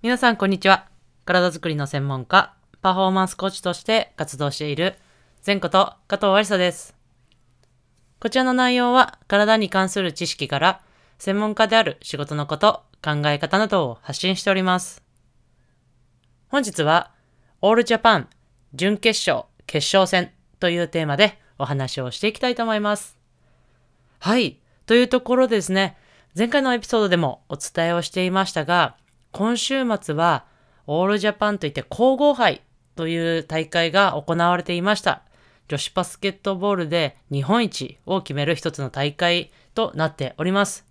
皆さん、こんにちは。体づくりの専門家、パフォーマンスコーチとして活動している、前こと加藤ありさです。こちらの内容は、体に関する知識から、専門家である仕事のこと、考え方などを発信しております。本日は、オールジャパン準決勝、決勝戦というテーマでお話をしていきたいと思います。はい。というところでですね、前回のエピソードでもお伝えをしていましたが、今週末はオールジャパンといって皇后杯という大会が行われていました。女子バスケットボールで日本一を決める一つの大会となっております。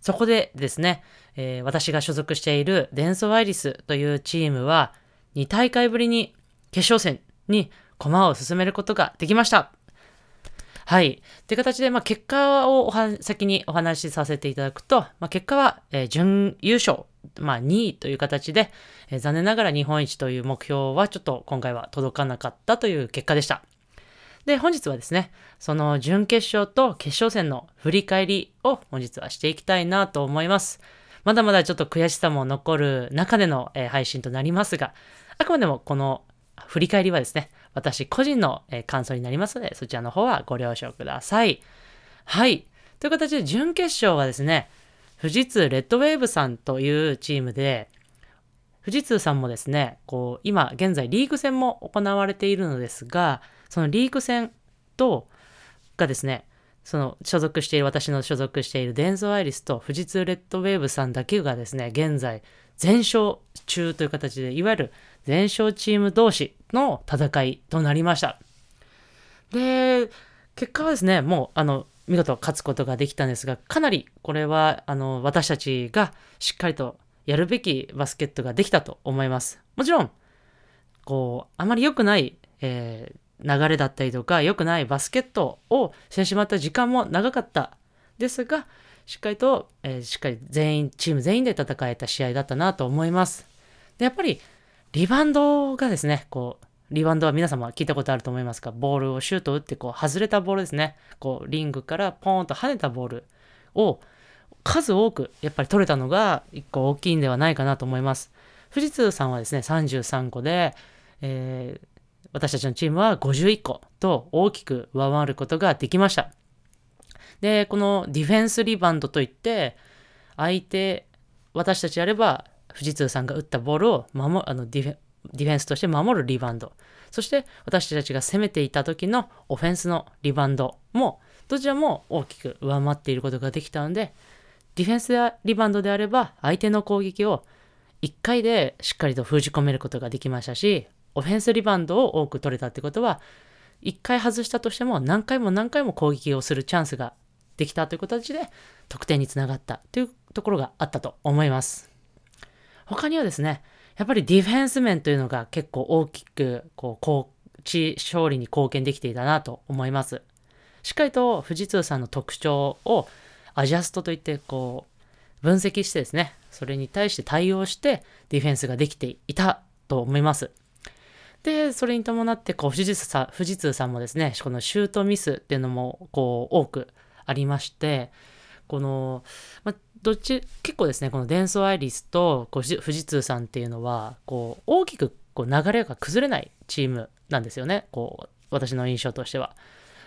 そこでですね、えー私が所属しているデンソーアイリスというチームは2大会ぶりに決勝戦に駒を進めることができました。はい。という形で、まあ、結果をおは先にお話しさせていただくと、まあ、結果は、えー準優勝、まあ、2位という形で、えー残念ながら日本一という目標はちょっと今回は届かなかったという結果でした。で、本日はですね、その準決勝と決勝戦の振り返りを本日はしていきたいなと思います。まだまだちょっと悔しさも残る中での、えー配信となりますが、あくまでもこの振り返りはですね、私個人の、えー感想になりますので、そちらの方はご了承ください。はい。という形で、準決勝はですね、富士通レッドウェーブさんというチームで、富士通さんもですね、こう、今現在リーグ戦も行われているのですが、そのリーグ戦と、がですね、その所属している、私の所属しているデンソーアイリスと富士通レッドウェーブさんだけがですね、現在全勝中という形で、いわゆる全勝チーム同士の戦いとなりました。で、結果はですね、もう、あの、見事勝つことができたんですが、かなりこれは、あの、私たちがしっかりとやるべきバスケットができたと思います。もちろん、こう、あまり良くない、えー流れだったりとか、良くないバスケットをしてしまった時間も長かった。ですが、しっかりと、えーしっかり全員、チーム全員で戦えた試合だったなと思います。で、やっぱり、リバウンドがですね、こう、リバウンドは皆様聞いたことあると思いますが、ボールをシュート打って、こう、外れたボールですね。こう、リングからポーンと跳ねたボールを、数多く、やっぱり取れたのが、一個大きいんではないかなと思います。富士通さんはですね、33個で、えー私たちのチームは51個と大きく上回ることができました。で、このディフェンスリバウンドといって、相手、私たちやれば、富士通さんが打ったボールを守あのディフェディフェンスとして守るリバウンド。そして私たちが攻めていた時のオフェンスのリバウンドも、どちらも大きく上回っていることができたので、ディフェンスやリバウンドであれば、相手の攻撃を1回でしっかりと封じ込めることができましたし、オフェンスリバウンドを多く取れたってことは、1回外したとしても何回も何回も攻撃をするチャンスができたという形で得点につながったというところがあったと思います。他にはですね、やっぱりディフェンス面というのが結構大きくこうこうち勝利に貢献できていたなと思います。しっかりと富士通さんの特徴をアジャストといってこう分析してですね、それに対して対応してディフェンスができていたと思います。で、それに伴って、こう、富士通さん、富士通さんもですね、このシュートミスっていうのも、こう、多くありまして、この、まあ、どっち、結構ですね、このデンソーアイリスとこう富士通さんっていうのは、こう、大きくこう流れが崩れないチームなんですよね、こう、私の印象としては。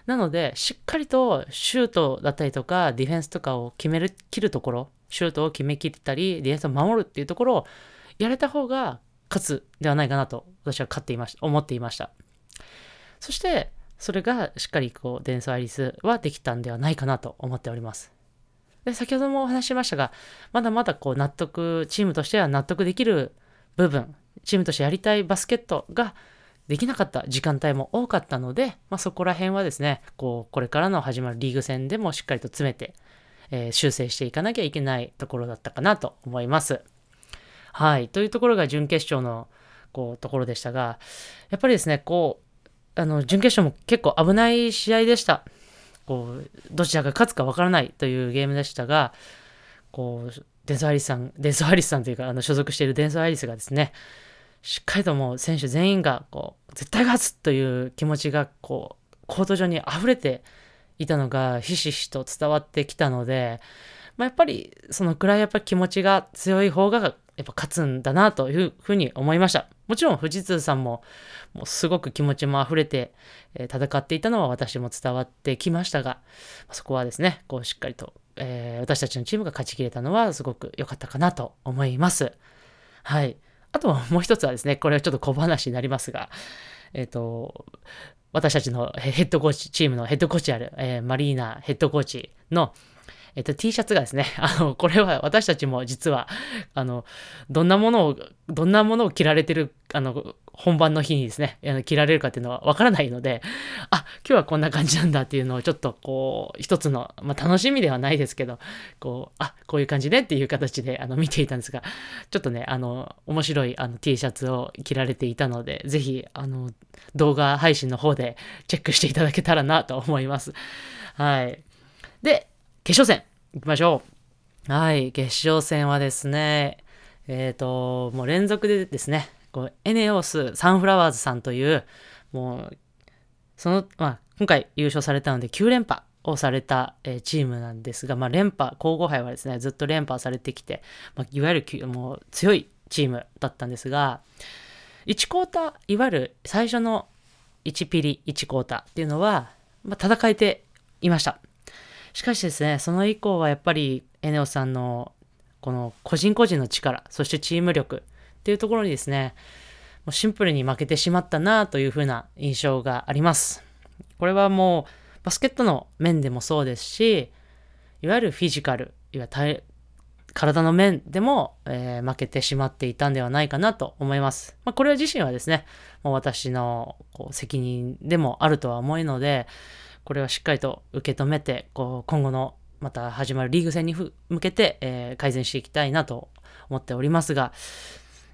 なので、しっかりとシュートだったりとか、ディフェンスとかを決める、切るところ、シュートを決め切ったり、ディフェンスを守るっていうところをやれた方が勝つではないかなと、私は勝っていました、思っていました。そして、それがしっかりこう、デンソーアイリスはできたんではないかなと思っております。で、先ほどもお話ししましたが、まだまだこう、納得、チームとしては納得できる部分、チームとしてやりたいバスケットができなかった時間帯も多かったので、まあ、そこら辺はですね、こう、これからの始まるリーグ戦でもしっかりと詰めて、えー修正していかなきゃいけないところだったかなと思います。はい。というところが準決勝の、こう、ところでしたが、やっぱりですね、こう、あの、準決勝も結構危ない試合でした。こう、どちらが勝つかわからないというゲームでしたが、こう、デンソーアリスさん、デンソアリスさんというか、あの、所属しているデンソーアリスがですね、しっかりともう選手全員が、こう、絶対勝つという気持ちが、こう、コート上に溢れていたのが、ひしひしと伝わってきたので、まあ、やっぱり、そのくらいやっぱ気持ちが強い方がやっぱ勝つんだなというふうに思いました。もちろん富士通さんももうすごく気持ちも溢れて、戦っていたのは私も伝わってきましたが、そこはですね、こうしっかりと、えー、私たちのチームが勝ち切れたのはすごく良かったかなと思います。はい。あともう一つはですね、これはちょっと小話になりますが、えっ、ー、と、私たちのヘッドコーチ、チームのヘッドコーチである、えー、マリーナヘッドコーチの、えっと、T シャツがですね、あの、これは私たちも実は、あの、どんなものを、どんなものを着られてる、あの、本番の日にですね、着られるかっていうのはわからないので、あ、今日はこんな感じなんだっていうのをちょっとこう、一つの、まあ、楽しみではないですけど、こう、あ、こういう感じねっていう形であの見ていたんですが、ちょっとね、あの、面白いあの T シャツを着られていたので、ぜひ、あの、動画配信の方でチェックしていただけたらなと思います。はい。で、決勝戦行きましょう。はい、決勝戦はですね、えっ、ー、と、もう連続でですね、こうエネオスサンフラワーズさんという、もう、その、まあ、今回優勝されたので9連覇をされた、えー、チームなんですが、まあ、連覇、皇后杯はですね、ずっと連覇されてきて、まあ、いわゆるもう強いチームだったんですが、1クォーター、いわゆる最初の1ピリ1クォーターっていうのは、まあ、戦えていました。しかしですね、その以降はやっぱりエネオさんのこの個人個人の力、そしてチーム力っていうところにですね、もうシンプルに負けてしまったなというふうな印象があります。これはもうバスケットの面でもそうですし、いわゆるフィジカル、いわゆる体の面でも、えー、負けてしまっていたんではないかなと思います。まあ、これは自身はですね、もう私のこう責任でもあるとは思うので、これはしっかりと受け止めて、こう今後のまた始まるリーグ戦に向けて、えー、改善していきたいなと思っておりますが、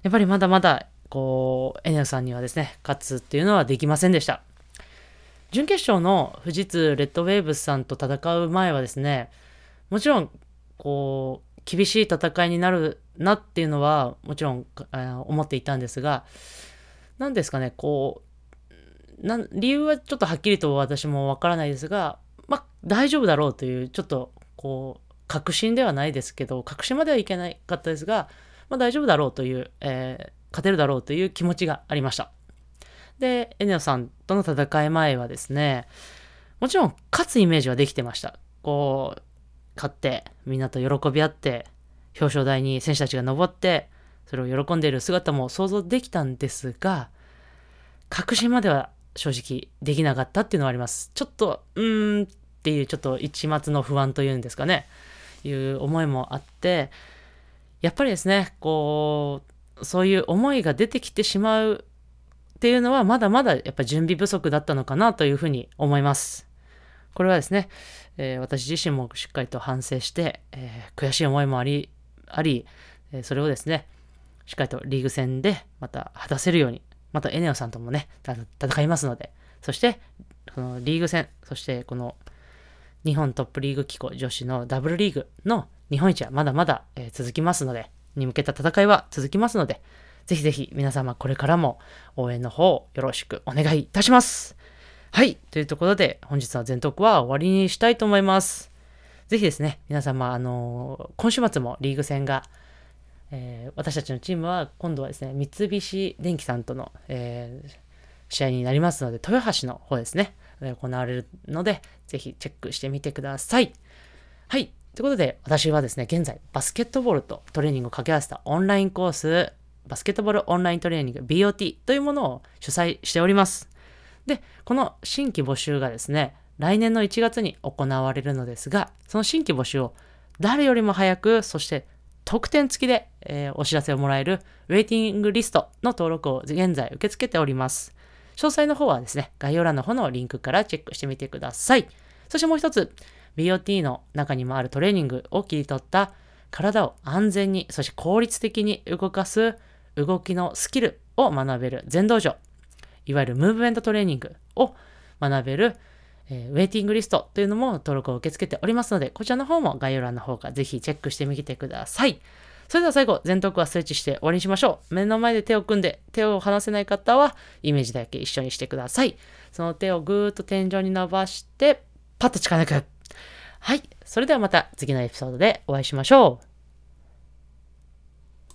やっぱりまだまだ、こう、エネオさんにはですね、勝つっていうのはできませんでした。準決勝の富士通レッドウェーブスさんと戦う前はですね、もちろん、こう、厳しい戦いになるなっていうのは、もちろん、思っていたんですが、何ですかね、こう、な理由はちょっとはっきりと私もわからないですが、まあ、大丈夫だろうという、ちょっと、こう、確信ではないですけど、確信まではいけなかったですが、まあ、大丈夫だろうという、えー、勝てるだろうという気持ちがありました。で、エネオさんとの戦い前はですね、もちろん勝つイメージはできてました。こう、勝って、みんなと喜び合って、表彰台に選手たちが登って、それを喜んでいる姿も想像できたんですが、確信までは正直できなかったっていうのはあります。ちょっと、うーんっていうちょっと一末の不安というんですかね、いう思いもあって、やっぱりですね、こう、そういう思いが出てきてしまうっていうのはまだまだやっぱ準備不足だったのかなというふうに思います。これはですね、えー、私自身もしっかりと反省して、えー、悔しい思いもあり、あり、それをですね、しっかりとリーグ戦でまた果たせるようにまたエネオさんともね、戦いますので、そして、このリーグ戦、そしてこの日本トップリーグ機構女子のダブルリーグの日本一はまだまだ、え、続きますので、に向けた戦いは続きますので、ぜひぜひ皆様これからも応援の方よろしくお願いいたします。はい。というところで本日は全トークは終わりにしたいと思います。ぜひですね、皆様、あのー、今週末もリーグ戦がえー、私たちのチームは今度はですね、三菱電機さんとの、えー、試合になりますので、豊橋の方ですね、行われるので、ぜひチェックしてみてください。はい。ということで、私はですね、現在、バスケットボールとトレーニングを掛け合わせたオンラインコース、バスケットボールオンライントレーニング BOT というものを主催しております。で、この新規募集がですね、来年の1月に行われるのですが、その新規募集を誰よりも早く、そして特典付きで、えー、お知らせをもらえるウェイティングリストの登録を現在受け付けております。詳細の方はですね、概要欄の方のリンクからチェックしてみてください。そしてもう一つ、BOT の中にもあるトレーニングを切り取った体を安全に、そして効率的に動かす動きのスキルを学べる全道場、いわゆるムーブメントトレーニングを学べるえ、ウェイティングリストというのも登録を受け付けておりますので、こちらの方も概要欄の方からぜひチェックしてみてください。それでは最後、全トークはストレッチして終わりにしましょう。目の前で手を組んで、手を離せない方は、イメージだけ一緒にしてください。その手をぐーっと天井に伸ばして、パッと力抜く。はい。それではまた次のエピソードでお会いしましょう。